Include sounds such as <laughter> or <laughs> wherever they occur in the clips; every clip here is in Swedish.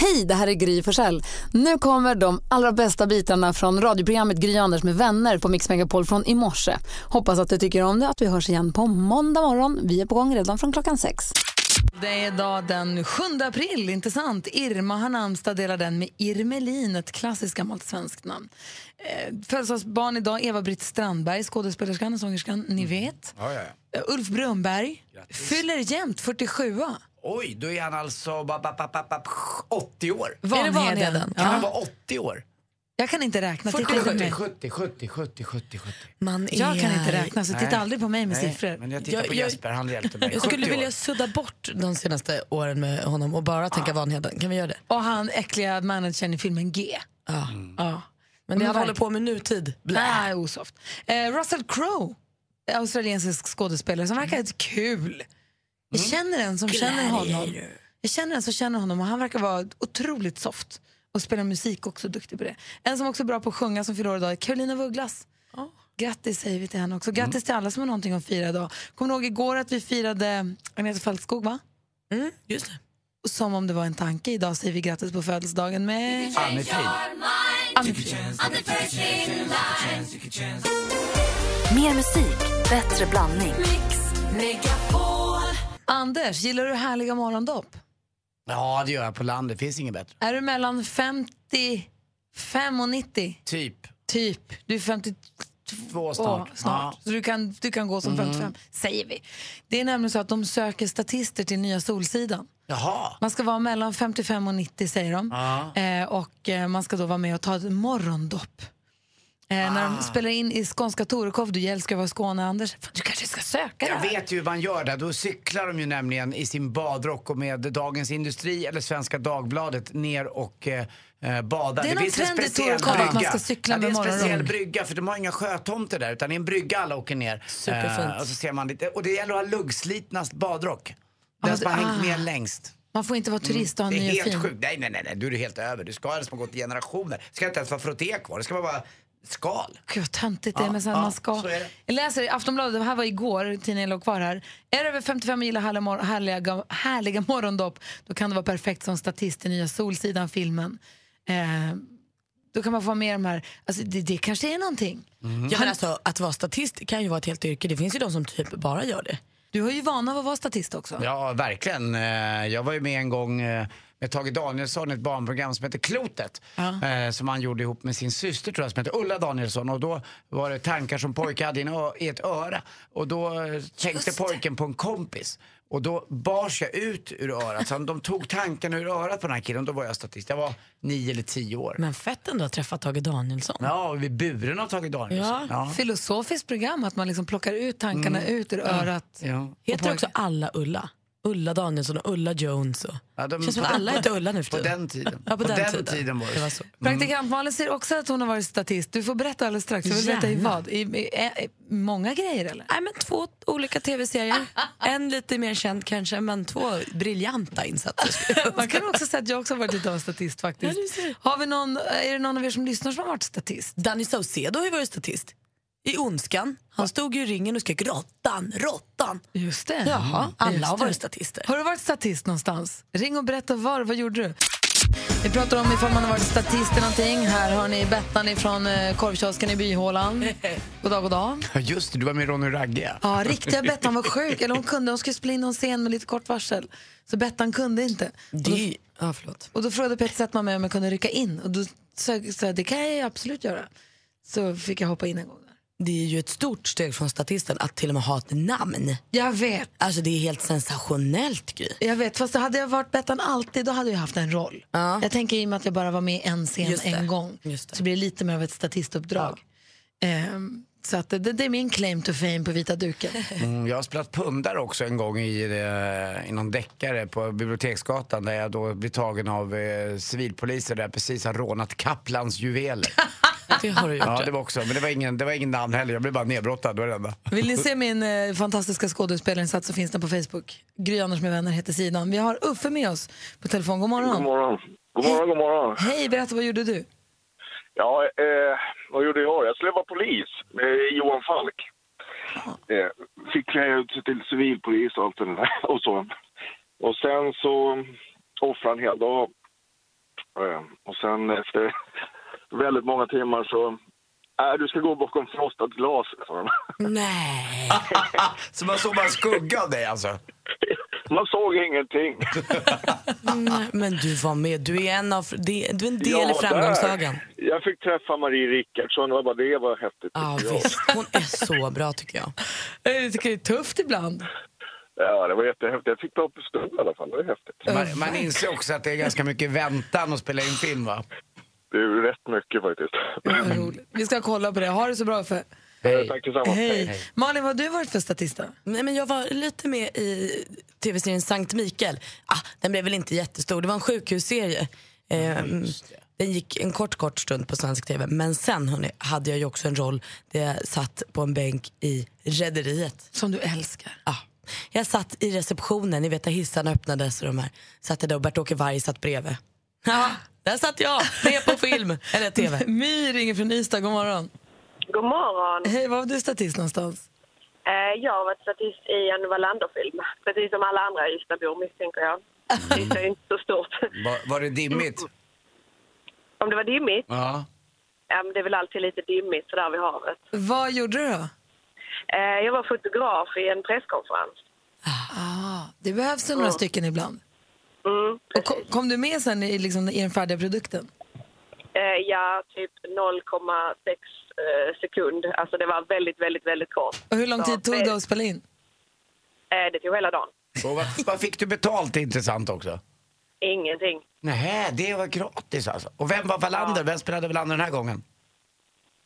Hej, det här är Gry Forssell. Nu kommer de allra bästa bitarna från radioprogrammet Gry Anders med vänner på Mix Megapol från i morse. Hoppas att du tycker om det att vi hörs igen på måndag morgon. Vi är på gång redan från klockan sex. Det är idag den 7 april, inte sant? Irma har namnsdag, delar den med Irmelin, ett klassiskt gammalt svenskt namn. Eh, Födelsedagsbarn idag, Eva-Britt Strandberg, skådespelerskan och sångerskan, ni vet. Ja, ja, ja. Eh, Ulf Brunberg, fyller jämt 47 Oj, då är han alltså ba, ba, ba, ba, ba, 80 år. Vanheden. Kan han vara 80 år? Jag kan inte räkna. Titta 70, inte på 70, mig. 70, 70, 70, 70, 70. Man är... Jag kan inte räkna, så titta aldrig på mig med Nej, siffror. Men jag tittar Jag- på jag- Jesper, han hjälpte mig. Jag skulle 70 år. vilja sudda bort de senaste åren med honom och bara tänka Vanheden. Kan vi göra det? Och han äckliga managern i filmen G. Ja. Mm. Ja. Men det han håller på med nutid. Nej, osoft. Eh, Russell Crowe, australiensisk skådespelare som verkar lite kul. Jag känner en som känner honom. Jag känner en som känner honom och han verkar vara otroligt soft. Och spelar musik också, duktig på det. En som också är bra på att sjunga som fyller år idag är Carolina Vugglas. Grattis säger vi till henne också. Grattis till alla som har någonting att fira idag. Kommer du ihåg igår att vi firade Agneta Fältskog va? Mm, just det. Och som om det var en tanke. Idag säger vi grattis på födelsedagen med... Anne-Frid. Mer musik, bättre blandning. Anders, gillar du härliga morgondopp? Ja, det gör jag på landet. Det finns inget bättre. Är du mellan 55 och 90? Typ. Typ. Du är 52 Två snart. snart. Ja. Så du kan, du kan gå som 55, säger vi. Det är nämligen så att de söker statister till nya Solsidan. Jaha. Man ska vara mellan 55 och 90 säger de. Ja. Eh, och eh, man ska då vara med och ta ett morgondopp. Eh, När Ah. de spelar in i skånska Torekov, du älskar att vara i Skåne Anders, Fan, du kanske ska söka Jag här. vet ju hur man gör det. Då cyklar de ju nämligen i sin badrock och med Dagens Industri eller Svenska Dagbladet ner och eh, eh, badar. Det är någon finns en trend i speciell Torekov att man brygga. ska cykla ja, det är med en speciell morgonrock. brygga för de har inga sjötomter där utan det är en brygga alla åker ner. Superfint. Eh, och så ser man lite, och det gäller att ha luggslitnast badrock. Den som har hängt ah. med längst. Man får inte vara turist och ha Det en är ny och helt fin. sjukt. Nej, nej, nej, nej, du är helt över. Du ska ha som har gått i generationer. Det ska inte ens vara frotté kvar. Det ska bara vara skal. Gud vad töntigt det är Ja, med så här, ja, man ska. så är det. Jag läser i Aftonbladet, det här var igår, tidningen låg kvar här. Är du över 55 och gillar härliga, mor- härliga, härliga morgondopp, då kan det vara perfekt som statist i nya Solsidan-filmen. Eh, då kan man få vara med i de här, alltså det, det kanske är någonting. Ja, men alltså, att vara statist kan ju vara ett helt yrke. Det finns ju de som typ bara gör det. Du har ju vana av att vara statist också. Ja, verkligen. Eh, Jag var ju med en gång eh, med Tage Danielsson i ett barnprogram som heter Klotet. eh, Som han gjorde ihop med sin syster tror jag, som heter Ulla Danielsson. Och då var det tankar som pojkar hade i ett öra. Och då eh, tänkte pojken på en kompis. Och då bars jag ut ur örat. Så de tog tankarna ur örat på den här killen. Då var jag statist. Jag var nio eller tio år. Men fett ändå att träffa Tage Danielsson. Ja, vid buren av Tage Danielsson. Ja. Filosofiskt program, att man liksom plockar ut tankarna ut ur örat. Ja. Heter också alla Ulla? Ulla Danielsson och Ulla Jones. Och... Ja, de- Känns som att alla heter Ulla nu för På den tiden. Ja, på, den, tiden. tiden var det. det var så. Praktikant Malin säger också att hon har varit statist. Du får berätta alldeles strax. Jag vill veta i vad. I, i, i, många grejer eller? Nej, men två olika tv-serier. <laughs> en lite mer känd kanske, men två briljanta insatser. Man kan också säga att jag också har varit lite av en statist faktiskt. Ja. Har vi någon, är det någon av er som lyssnar som har varit statist? Danny Saucedo har ju varit statist. I Ondskan. Han stod ju i ringen och skrek råttan, råttan. Just det. Jaha, alla Just har det. varit statister. Har du varit statist någonstans? Ring och berätta var. Vad gjorde du? Vi pratar om ifall man har varit statist i någonting. Här har ni Bettan från eh, korvkiosken i byhålan. <laughs> God dag, god dag. Just det, du var med Ronny Ragge. Ja, riktiga Bettan var sjuk. Eller hon kunde, hon skulle spela in någon scen med lite kort varsel. Så Bettan kunde inte. Och då, Det ja, förlåt. och då frågade Peter Settman mig om jag kunde rycka in. Och då sa jag, det kan jag absolut göra. Så fick jag hoppa in en gång. Det är ju ett stort steg från statisten att till och med ha ett namn. Jag vet. Alltså det är helt sensationellt Gry. Jag vet, fast hade jag varit Bettan alltid då hade jag haft en roll. Ja. Jag tänker i och med att jag bara var med i en scen Just det. en gång Just det. så blir det lite mer av ett statistuppdrag. Ehm, så att det, det är min claim to fame på vita duken. <laughs> Mm, jag har spelat pundare också en gång i, eh, i någon deckare på Biblioteksgatan där jag då blev tagen av eh, civilpoliser där jag precis har rånat Kaplans juveler. <laughs> Det har du gjort. Ja, det var också. Men det var ingen, det var ingen namn heller. Jag blev bara nedbrottad. Det var det enda. Vill ni se min eh, fantastiska skådespelarinsats så finns den på Facebook. Gry Anders med vänner heter sidan. Vi har Uffe med oss på telefon. God morgon. God morgon. God morgon, god morgon. Hej, berätta vad gjorde du? Ja, eh, vad gjorde jag? Jag skulle vara polis med Johan Falk. Eh, fick klä ut sig till civilpolis och allt det där <laughs> och så. Och sen så offrade en hel dag. Eh, och sen efter väldigt många timmar så... Äh, du ska gå bakom frostat glas, sa de. Nej. <laughs> Så man såg bara skugga av dig alltså? <laughs> Man såg ingenting. Nej, Men du var med. Du är en, av, du är en del i Ja, framgångssagan. där. Jag fick träffa Marie Rickardsson och bara det var häftigt. Ja, jag. visst. Hon är så bra tycker jag. Jag tycker det är tufft ibland. Ja, det var jättehäftigt. Jag fick ta upp en stund i alla fall. Det var häftigt. Man, man inser också att det är ganska mycket väntan att spela in film va? Det är rätt mycket faktiskt. Vi ska kolla på det. Ha det så bra Uffe. Hej. Tack detsamma. Hej. Malin, vad har du varit för statista? Nej, men jag var lite med i tv-serien Sankt Mikael. Ah, den blev väl inte jättestor. Det var en sjukhusserie. Eh, den gick en kort, kort stund på svensk tv. Men sen hörni, hade jag ju också en roll där jag satt på en bänk i Rederiet. Som du älskar. Ja. Jag satt i receptionen, ni vet där hissarna öppnades och de här. Satt jag där och Bert-Åke Varg satt bredvid. Ja, där satt jag, med på film, eller tv. <laughs> My ringer från Ystad. God morgon. God morgon. Hej, var var du statist någonstans? Eh, Jag har varit statist i en Wallander-film. Precis som alla andra Ystadbor misstänker jag. <laughs> Ystad är inte så stort. Var, var det dimmigt? Om det var dimmigt? Ja. Ja, men det är väl alltid lite dimmigt sådär vid havet. Vad gjorde du då? Eh, Jag var fotograf i en presskonferens. Ah, det behövs ju några stycken ibland. Och kom, kom du med sen i, liksom, i den färdiga produkten? Eh, Ja, typ 0,6 eh, sekund. Alltså det var väldigt, väldigt, väldigt kort. Och hur lång Så, tid tog det att spela in? eh, Det tog hela dagen. Och vad, vad fick du betalt? Det är intressant också. Ingenting. Nej, det var gratis alltså. Och vem var Wallander? Vem spelade Wallander den här gången?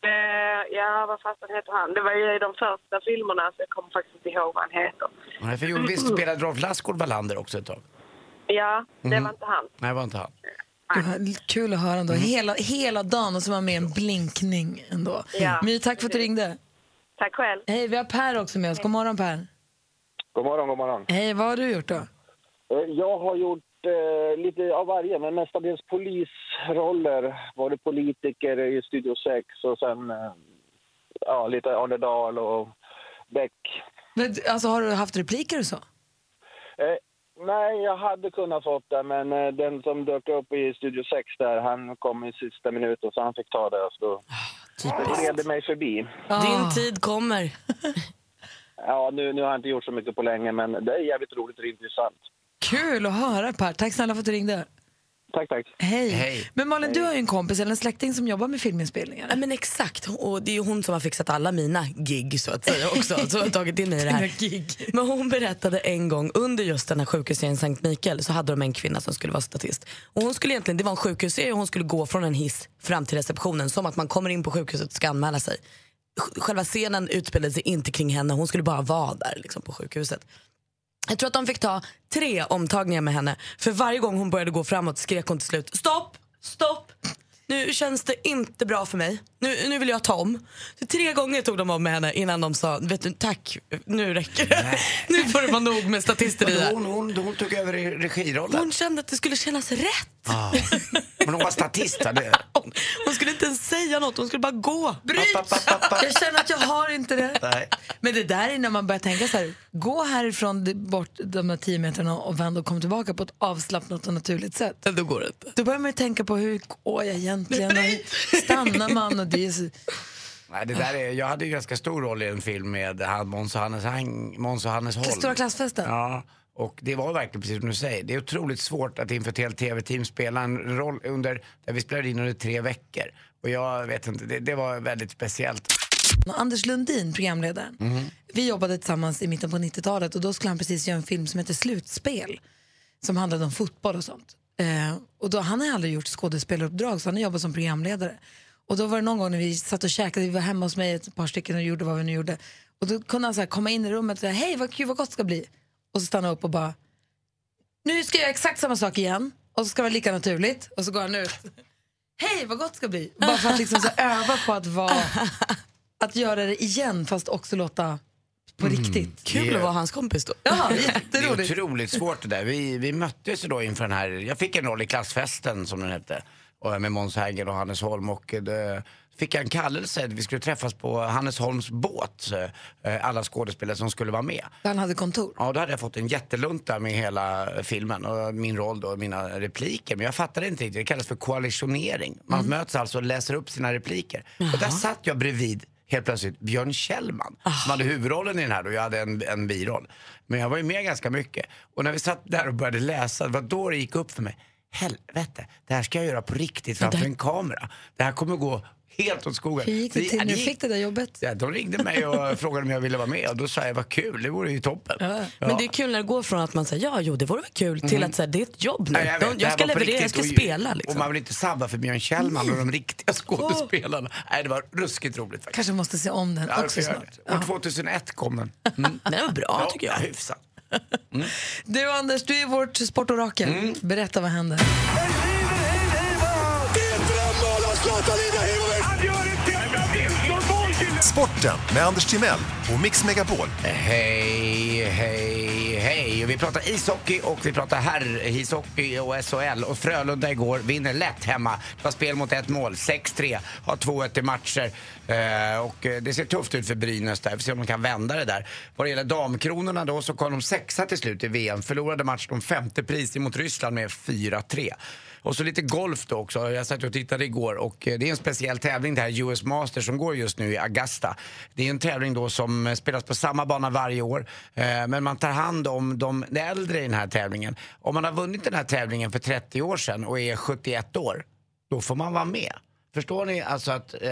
Eh, Ja, vad fasen heter han? Det var ju i de första filmerna så jag kommer faktiskt inte ihåg vad han heter. Nej, för jo, visst <clears throat> spelade Rolf Lassgård Wallander också ett tag? Ja, det Mhm. var inte han. Nej, det var inte han. Gud, Kul att höra ändå. Hela, hela dagen och så var med en blinkning ändå. Ja. My, tack för att du ringde. Tack själv. Hej, vi har Per också med oss. God morgon Per. God morgon, god morgon. Hej, vad har du gjort då? Eh, Jag har gjort eh, lite av varje, men mestadels polisroller. Varit politiker i Studio 6 och sen eh, ja, lite Arne Dahl och Beck. Men, Alltså, har du haft repliker och så? Eh, nej, jag hade kunnat fått det, men eh, den som dök upp i Studio 6 där, han kom i sista minuten så han fick ta det. Så det gled mig förbi. Din tid kommer. <laughs> Ja, nu, nu har jag inte gjort så mycket på länge, men det är jävligt roligt och intressant. Kul att höra Per. Tack snälla för att du ringde. Tack, tack. Hej. Hej. Men Malin, du har ju en kompis eller en släkting som jobbar med filminspelningar. Ja, men exakt, och det är ju hon som har fixat alla mina gig så att säga också. Så har tagit in mig i det här. <laughs> Men hon berättade en gång under just den här sjukhusserien Sankt Mikael så hade de en kvinna som skulle vara statist. Och hon skulle egentligen, det var en sjukhusserie och hon skulle gå från en hiss fram till receptionen som att man kommer in på sjukhuset och ska anmäla sig. Sj- Själva scenen utspelade sig inte kring henne, hon skulle bara vara där liksom, på sjukhuset. Jag tror att de fick ta tre omtagningar med henne. För varje gång hon började gå framåt skrek hon till slut stopp, stopp. Nu känns det inte bra för mig. Nu, nu vill jag ta om. Så tre gånger tog de om med henne innan de sa vet du, tack, nu räcker det. <laughs> nu får det vara nog med statister i det här. Hon, hon, hon tog över regirollen. Hon kände att det skulle kännas rätt. Ah. Men hon var statist. va? <laughs> Det. Hon, hon skulle inte ens säga något, hon skulle bara gå. Bryt! Jag känner att jag har inte det. Nej. Men det där är när man börjar tänka så här, gå härifrån bort de här tio metrarna och vänd och kom tillbaka på ett avslappnat och naturligt sätt. Då går det inte. Då börjar man ju tänka på hur går jag egentligen stannar man och det är. Nej, det där är, jag hade ju ganska stor roll i en film med han Måns och Hannes, Hang- Måns och Hannes Holm. Stora klassfesten. Ja, och det var verkligen precis som du säger. Det är otroligt svårt att inför ett helt tv-team spela en roll under, där vi spelade in under tre veckor. Och jag vet inte, det, det var väldigt speciellt. Anders Lundin, programledaren, vi jobbade tillsammans i mitten på 90-talet och då skulle han precis göra en film som heter Slutspel som handlade om fotboll och sånt. Eh, och då, han har aldrig gjort skådespelaruppdrag så han har jobbat som programledare. Och då var det någon gång när vi satt och käkade, vi var hemma hos mig ett par stycken och gjorde vad vi nu gjorde. Och då kunde han så komma in i rummet och säga hej vad kul vad gott det ska bli. Och så stanna upp och bara nu ska jag göra exakt samma sak igen och så ska det vara lika naturligt och så går han ut. <laughs> hej vad gott det ska bli. Bara för att liksom så öva på att vara, <laughs> att göra det igen fast också låta på riktigt. Kul Det- att vara hans kompis då. Ja, <laughs> Det är jätteroligt. otroligt svårt det där. Vi, vi möttes ju då inför den här, jag fick en roll i Klassfesten som den hette. Och med Måns Herngren och Hannes Holm och det, fick jag en kallelse. Vi skulle träffas på Hannes Holms båt, eh, alla skådespelare som skulle vara med. Han hade kontor. Ja, då hade jag fått en jättelunta med hela filmen och min roll då, mina repliker. Men jag fattade inte riktigt, det kallas för koalitionering. Man möts alltså och läser upp sina repliker. Och där satt jag bredvid helt plötsligt Björn Kjellman som hade huvudrollen i den här och jag hade en, en biroll. Men jag var ju med ganska mycket. Och när vi satt där och började läsa, det var då det gick upp för mig. Helvete, det här ska jag göra på riktigt framför en kamera. Det här kommer gå helt åt skogen. Hur gick det till ja, när du fick det där jobbet? Ja, de ringde mig och frågade om jag ville vara med och då sa jag vad kul, det vore ju toppen. Ja. Men det är kul när det går från att man säger ja, jo det vore väl kul till att säga det är ett jobb nu. Ja, jag, De- vet, det jag här ska leverera, jag ska Och- spela liksom. Och man vill inte sabba för Björn Kjellman och de riktiga skådespelarna. Nej, det var ruskigt roligt faktiskt. Kanske måste se om den Ja, det också snart. År 2001 kom den. Mm. Den var bra tycker jag. Ja, hyfsat. Du Anders, du är vårt sportorakel. Mm. Berätta vad händer. Sporten med Anders Timell och Mix Megapol. Hej, hej, hej. Vi pratar ishockey och vi pratar herr-ishockey och SHL. Och Frölunda igår vinner lätt hemma. Det var spel mot ett mål, 6-3. Har 2-1 i matcher. Eh, och eh, det ser tufft ut för Brynäs där. Vi får se om de kan vända det där. Vad det gäller damkronorna då så kom de sexa till slut i VM. Förlorade matchen om femte pris mot Ryssland med 4-3. Och så lite golf då också. Jag satt och tittade igår och eh, det är en speciell tävling det här US Masters som går just nu i Augusta. Det är en tävling då som spelas på samma bana varje år. Eh, Men man tar hand om de äldre i den här tävlingen. Om man har vunnit den här tävlingen för 30 år sedan och är 71 år, då får man vara med. Förstår ni alltså att eh,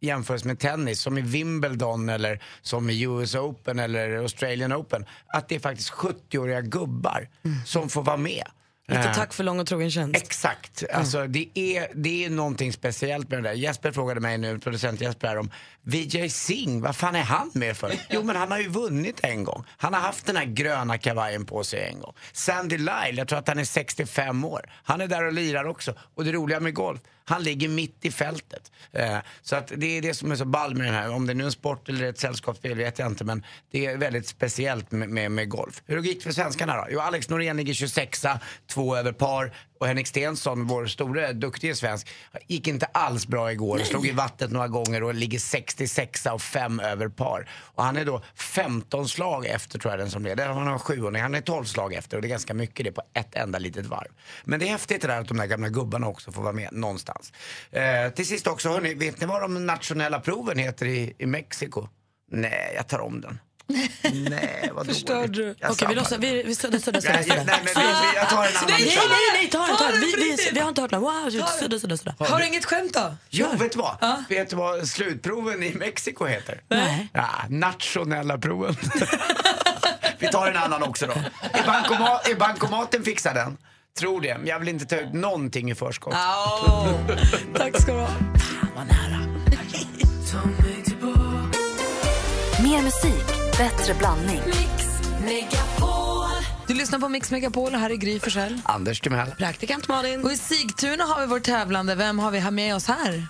jämförs med tennis som i Wimbledon eller som i US Open eller Australian Open, att det är faktiskt 70-åriga gubbar som får vara med. Lite Eh, tack för lång och trogen tjänst. Exakt. Alltså, det, är, det är någonting speciellt med det där. Jesper frågade mig nu, producent Jesper, här om Vijay Singh, vad fan är han med för? <laughs> Jo, men han har ju vunnit en gång. Han har haft den här gröna kavajen på sig en gång. Sandy Lyle, jag tror att han är 65 år. Han är där och lirar också. Och det roliga med golf, han ligger mitt i fältet. Eh, så att det är det som är så ball med den här. Om det nu är en sport eller ett sällskapsspel vet jag inte, men det är väldigt speciellt med, med, med golf. Hur gick det för svenskarna då? Jo, Alex Norén ligger 26 två över par. Och Henrik Stensson, vår store, duktige svensk, gick inte alls bra igår. Slog i vattnet några gånger och ligger 66 och fem över par. Och han är då 15 slag efter tror jag den som leder. Han har sju och han är 12 slag efter och det är ganska mycket det på ett enda litet varv. Men det är häftigt det där att de där gamla gubbarna också får vara med någonstans. Eh, till sist också, hörni, vet ni vad de nationella proven heter i, i Mexiko? Nej, jag tar om den. Nej, vad Förstör dåligt. du? Okej, vi sabbar. låtsas, vi, vi suddar, suddar, Nej, suddar. nej, men vi, vi, jag tar en annan. Nej, Vi nej, nej, ta den, ta den. Vi, den, vi, vi har inte hört något. Wow, suddar, suddar, suddar. Har du inget skämt då? Jo, vet du vad? Vet du vad slutproven i Mexiko heter? Nej. Ja, nationella proven. <laughs> Vi tar en annan också då. Är, bankoma är bankomaten fixad än? Tror det, men jag vill inte ta ut någonting i förskott. <laughs> Tack ska du ha. Vad nära. Mer musik, bättre blandning. Du lyssnar på Mix Megapol och här är Gry Forssell. Anders Timell. Praktikant Malin. Och i Sigtuna har vi vår tävlande. Vem har vi här med oss här?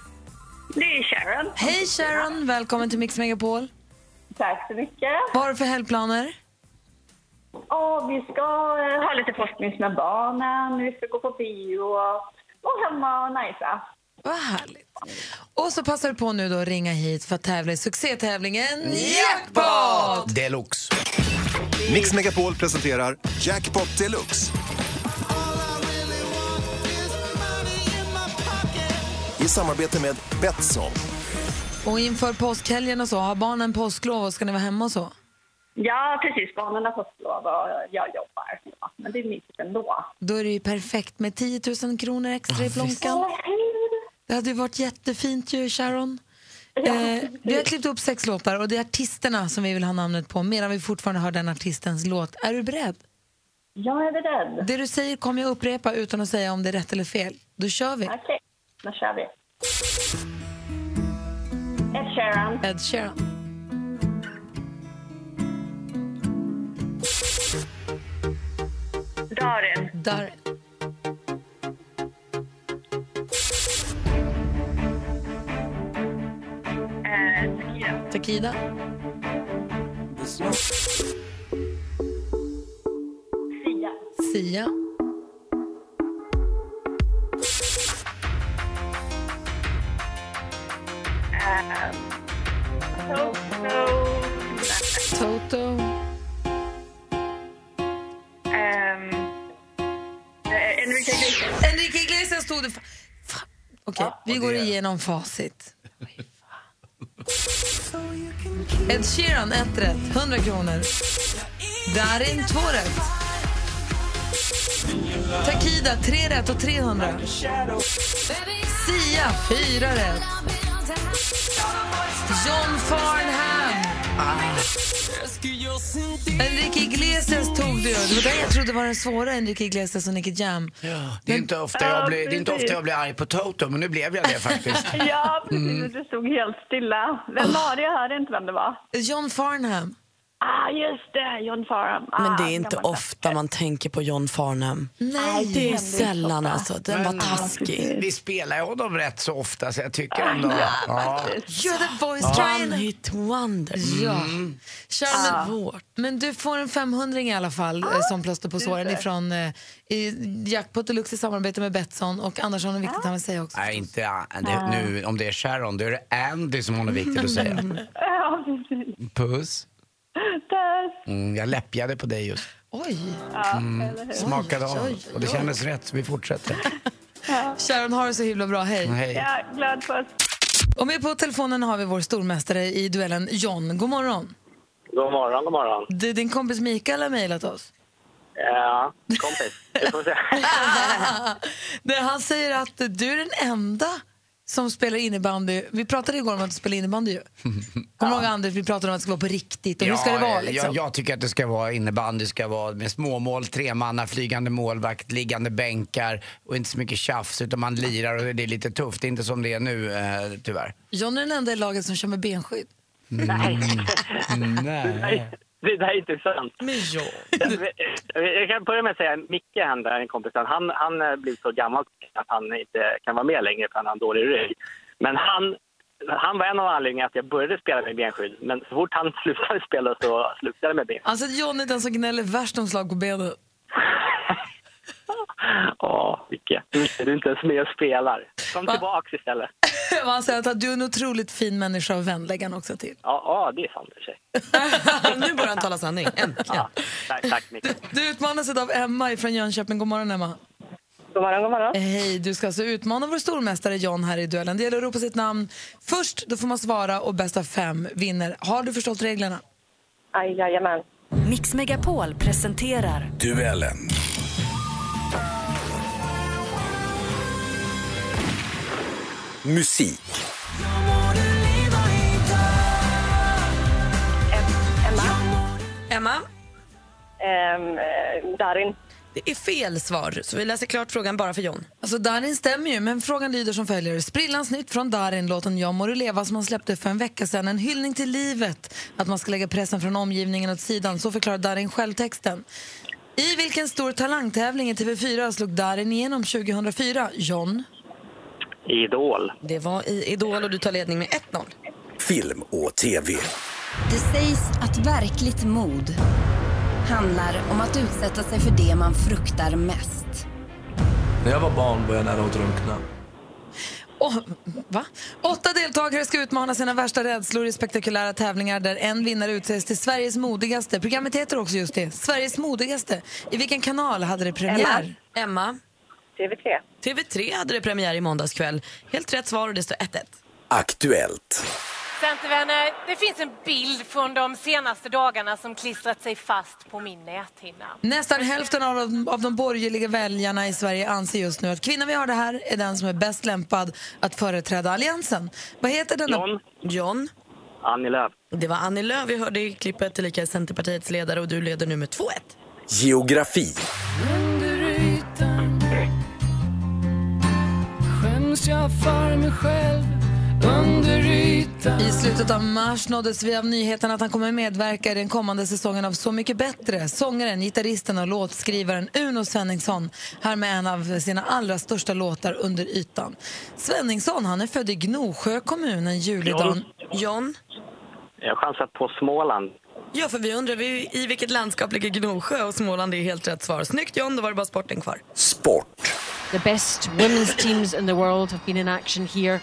Det är Sharon. Hej Sharon, välkommen till Mix Megapol. Tack så mycket. Vad har du för helgplaner? Ja, vi ska eh, ha lite forskning med barnen, vi ska gå på bio och vara hemma och najsa. Vad härligt. Och så passar du på nu då att ringa hit för att tävla i succétävlingen Jackpot! Deluxe. Mix Megapol presenterar Jackpot Deluxe. I samarbete med Betsson. Och inför påskhelgen och så, har barnen påsklov och ska ni vara hemma och så? Ja, precis. Barnen har fått lov och jag jobbar. Ja, men det är mysigt ändå. Då är det ju perfekt med 10 000 kronor extra i plånkan. Det hade ju varit jättefint ju, Sharon. Eh, vi har klippt upp sex låtar och det är artisterna som vi vill ha namnet på medan vi fortfarande hör den artistens låt. Är du beredd? Jag är beredd. Det du säger kommer jag upprepa utan att säga om det är rätt eller fel. Då kör vi. Okej, då kör vi. Ed Sheeran, Ed Sheeran. Darin, Darin. Takida. Sia. Sia. Toto. Toto. Ehm, eh, Enrique Iglesias. Enrique Iglesias stod det... Okej, vi går igenom facit. Ed Sheeran, ett rätt. 100 kronor. Darin, två rätt. Takida, tre rätt och 300. Sia, fyra rätt. John Farnham. Ah. Enrique Iglesias tog du. Det var det jag trodde var den svåra, Enrique Iglesias och Nicky Jam. Det är, inte ofta jag blir, det är inte ofta jag blir arg på Toto, men nu blev jag det faktiskt. <laughs> Ja, precis. Mm. Det stod helt stilla. Vem var det? Jag hörde inte vem det var. John Farnham. Ah, just det. John Farnham. Ah, Men det är inte gammal ofta man tänker på John Farnham. Nej, Det är sällan alltså. Den var taskig. Vi spelar ju honom rätt så ofta så jag tycker ändå... Ja. You're the voice One trying. hit wonder. Ja. Sharon, Svårt. men, men du får en 500 i alla fall eh, som plåster på såren ifrån eh, Jackpot Deluxe i samarbete med Betsson och Andersson är viktigt han vill säga också. Nej, inte ja, det, nu, om det är Sharon, då är det Andy som hon är viktigt att säga. <laughs> Ja, precis. Puss. Mm, jag läppjade på dig just. Oj. Ja, eller hur? Smakade av. oj, Och det kändes rätt, så vi fortsätter. <laughs> Sharon, har det så himla bra. Hej. Hej. Ja, glad puss. Och med på telefonen har vi vår stormästare i duellen, John. God morgon. God morgon, god morgon. Du, din kompis Mikael har mejlat oss. Ja, kompis. Det får vi se. <laughs> Det, han säger att du är den enda som spelar innebandy. Vi pratade igår om att spela innebandy ju. Kommer du ihåg Anders, vi pratade om att det ska vara på riktigt. Och hur ska det vara liksom? jag, jag tycker att det ska vara innebandy, det ska vara med småmål, tremanna, flygande målvakt, liggande bänkar och inte så mycket tjafs utan man lirar och det är lite tufft. Det är inte som det är nu eh, tyvärr. John är den enda i laget som kör med benskydd. Nej. Nej. Det där är intressant. Men ja. Jag, jag kan börja med att säga Micke, han där, en kompis, han, han har blivit så gammal att han inte kan vara med längre för han har en dålig rygg. Men han, han var en av anledningarna att jag började spela med benskydd. Men så fort han <laughs> slutade spela så slutade jag med benskydd. Alltså John är den som gnäller värst om slag på benet. Åh, <laughs> Micke. Du är inte ens med och spelar. Kom Va? tillbaks istället. <laughs> Han säger att du är en otroligt fin människa och vän, lägger han också till. Ja, ja det är sant i och sig. <laughs> nu börjar han tala sanning. Äntligen. Ja, tack, tack Micke. Du utmanas av Emma från Jönköping. God morgon Emma. God morgon, god morgon. Hej, du ska alltså utmana vår stormästare John här i duellen. Det gäller att ropa sitt namn först, då får man svara och bäst av fem vinner. Har du förstått reglerna? Aj, jajamän. Mix Megapol presenterar Duellen. Musik. Emma. Emma, eh, Darin. det är fel svar. Så vi läser klart frågan bara för John. Alltså Darin stämmer ju, men frågan lyder som följer. Sprillans nytt från Darin, låten Jag må du leva som han släppte för en vecka sedan. En hyllning till livet, att man ska lägga pressen från omgivningen åt sidan. Så förklarar Darin själv texten. I vilken stor talangtävling i TV4 slog Darin igenom 2004? John? Idol. Det var i Idol och du tar ledning med 1-0. Film och TV. Det sägs att verkligt mod handlar om att utsätta sig för det man fruktar mest. När jag var barn var jag nära att drunkna. Åh, va? Åtta deltagare ska utmana sina värsta rädslor i spektakulära tävlingar där en vinnare utses till Sveriges modigaste. Programmet heter också just det, Sveriges modigaste. I vilken kanal hade det premiär? Emma? TV3. TV3 hade det premiär i måndags kväll. Helt rätt svar och det står 1-1. Aktuellt. Centervänner, det finns en bild från de senaste dagarna som klistrat sig fast på min näthinna. Nästan hälften av de, av de borgerliga väljarna i Sverige anser just nu att kvinnan vi har det här är den som är bäst lämpad att företräda Alliansen. Vad heter denna? John. John? Annie Lööf. Det var Annie Lööf vi hörde i klippet, tillika Centerpartiets ledare och du leder nu med 2-1. Geografi. Skäms jag för mig själv under ytan I slutet av mars nåddes vi av nyheten att han kommer medverka i den kommande säsongen av Så mycket bättre. Sångaren, gitarristen och låtskrivaren Uno Svenningsson här med en av sina allra största låtar under ytan. Svenningsson han är född i Gnosjö kommun en julidag. John? Jag chansar på Småland. Ja, för vi undrar vi, i vilket landskap ligger Gnosjö och Småland är helt rätt svar. Snyggt John, då var det bara sporten kvar. The best women's teams in the world have been in action here.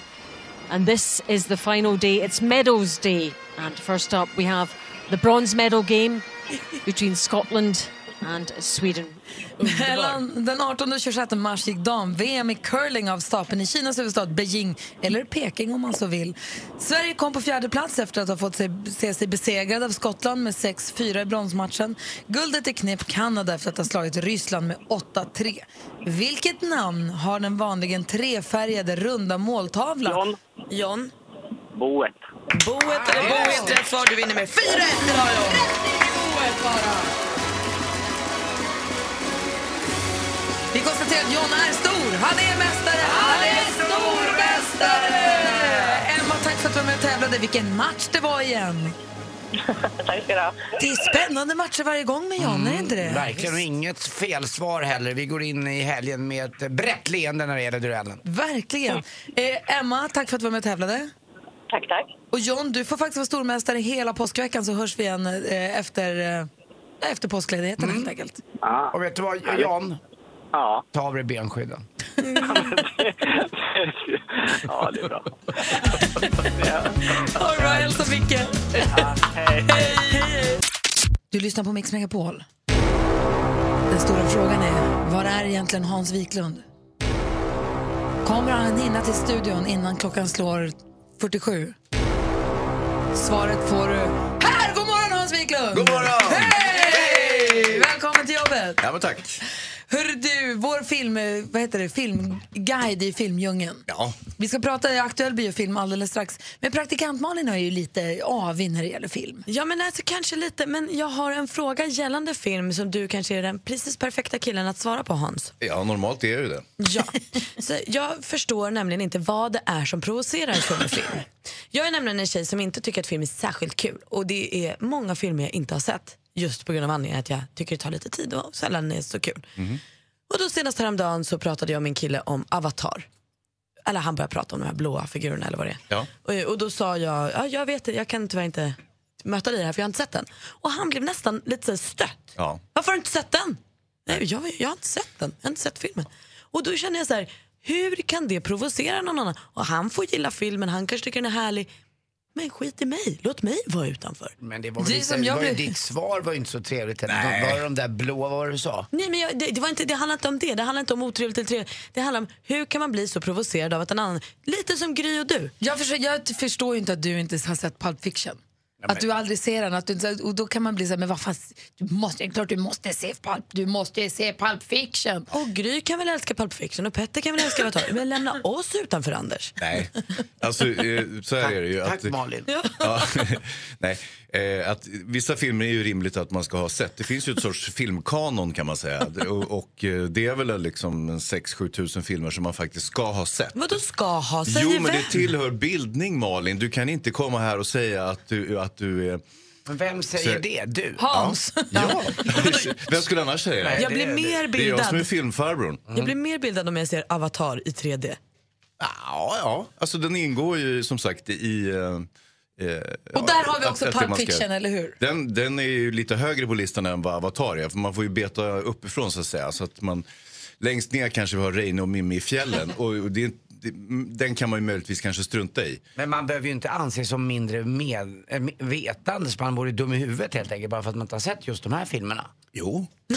And this is the final day. It's medals day. And first up, we have the bronze medal game between Scotland and Sweden. Mellan den 18 och 26 mars gick dam-VM i curling av stapeln i Kinas huvudstad Beijing, eller Peking om man så vill. Sverige kom på fjärde plats efter att ha fått sig, se sig besegrad av Skottland med 6-4 i bronsmatchen. Guldet är knep Kanada efter att ha slagit Ryssland med 8-3. Vilket namn har den vanligen trefärgade runda måltavlan? John. John? Boet. Boet eller Boet, rätt svar. Du vinner med 4-1 idag John. Vi konstaterar att John är stor. Han är mästare. Han är stormästare! Emma, tack för att du var med och tävlade. Vilken match det var igen. <laughs> Tack ska du ha. Det är spännande matcher varje gång med John, är det inte det? Verkligen, och inget felsvar heller. Vi går in i helgen med ett brett leende när det gäller duellen. Verkligen. Eh, Emma, tack för att du var med och tävlade. Tack, tack. Och John, du får faktiskt vara stormästare hela påskveckan så hörs vi igen eh, efter, eh, efter påskledigheten helt enkelt. Och vet du vad, Jan? Ja. Ta av dig benskydden. <laughs> Ja, det är bra. <laughs> All right, hälsa Micke. hej. Hej. Du lyssnar på Mix Megapol. Den stora frågan är, var är egentligen Hans Wiklund? Kommer han hinna till studion innan klockan slår 47? Svaret får du här! God morgon Hans Wiklund! God morgon! Hej! Välkommen till jobbet! Ja, men tack. Hör du, vår film, eh, vad heter det, filmguide i filmdjungeln. Ja. Vi ska prata aktuell biofilm alldeles strax. Men praktikant Malin har ju lite avig när det gäller film. Ja, men alltså kanske lite. Men jag har en fråga gällande film som du kanske är den precis perfekta killen att svara på, Hans. Ja, normalt är det ju det. Ja. Så jag förstår nämligen inte vad det är som provocerar för en film. Jag är nämligen en tjej som inte tycker att film är särskilt kul. Och det är många filmer jag inte har sett. Just på grund av anledningen att jag tycker det tar lite tid och sällan är så kul. Och då senast häromdagen så pratade jag med en kille om Avatar. Eller han började prata om de här blåa figurerna eller vad det är. Ja. Och, och då sa jag, ja, jag vet det, jag kan tyvärr inte möta dig här för jag har inte sett den. Och han blev nästan lite stött. Ja. Varför har du inte sett den? Nej, jag, jag har inte sett den, jag har inte sett filmen. Och då känner jag så här, hur kan det provocera någon annan? Och han får gilla filmen, han kanske tycker den är härlig. Men skit i mig, låt mig vara utanför. Men det var väl Det lite, som jag var blev- ditt svar var ju inte så trevligt. heller. Nej. Var det de där blå, vad var det du sa? Nej, men jag, det, det, var inte, det handlar inte om det. Det handlar inte om otrevligt eller trevligt. Det handlar om hur kan man bli så provocerad av att en annan... Lite som Gry och du. Jag förstår, jag förstår ju inte att du inte har sett Pulp Fiction. Att du aldrig ser den. Att du, och då kan man bli så här, men vad fan, du måste, klart du måste se Pulp, du måste se Pulp Fiction. Och Gry kan väl älska Pulp Fiction och Petter kan väl älska Avatar. Men lämna oss utanför Anders. Nej, alltså eh, så här är det ju. Tack, att, Malin. Ja, <laughs> nej, eh, att vissa filmer är ju rimligt att man ska ha sett. Det finns ju ett sorts filmkanon kan man säga. Och, och eh, det är väl liksom en 6-7 tusen filmer som man faktiskt ska ha sett. Vadå ska ha? Säger Jo, men vem? det tillhör bildning Malin. Du kan inte komma här och säga att du, att du är... Vem säger Så- det? Du? Hans. Ja, <laughs> vem skulle annars säga det? Jag blir mer Det är jag bildad. som är filmfarbrorn. Jag blir mer bildad om jag ser Avatar i 3D. Ja, ja. Alltså den ingår ju som sagt i... eh, eh, Och där har vi också Pulp Fiction, eller hur? Den, den är ju lite högre på listan än vad Avatar är. För man får ju beta uppifrån så att säga. Så att man, längst ner kanske vi har Reine och Mimmi i fjällen. och det, det, den kan man ju möjligtvis kanske strunta i. Men man behöver ju inte anses som mindre med, äh, vetande, så man vore dum i huvudet helt enkelt bara för att man inte har sett just de här filmerna. Jo. <laughs>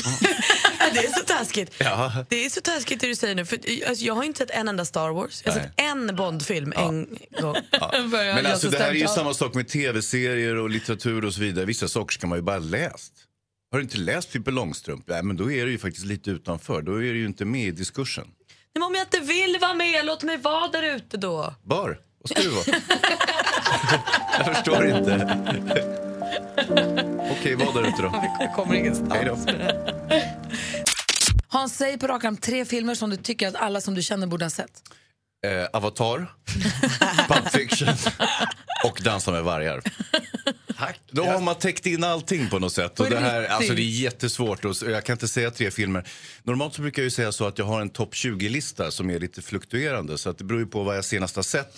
det är så taskigt. Ja. Det är så taskigt det du säger nu. För, alltså, jag har inte sett en enda Star Wars. Jag har sett en Bondfilm en gång. <laughs> Men alltså det här är ju samma sak med tv-serier och litteratur och så vidare. Vissa saker ska man ju bara läst. Har du inte läst Pippi Långstrump? Nej, men då är du ju faktiskt lite utanför. Då är du ju inte med i diskursen. Men om jag inte vill vara med, låt mig vara där ute då. Var? Vad ska du vara? Jag förstår inte. Okej, var där ute då. Vi kommer ingenstans. Hans, säg på rak arm tre filmer som du tycker att alla som du känner borde ha sett. Eh, Avatar, Pulp Fiction och Dansa med vargar. Då har man täckt in allting på något sätt. Och det, här, alltså det är jättesvårt. Och jag kan inte säga tre filmer. Normalt så brukar jag ju säga så att jag har en topp 20-lista som är lite fluktuerande. Så att det beror ju på vad jag senast har sett.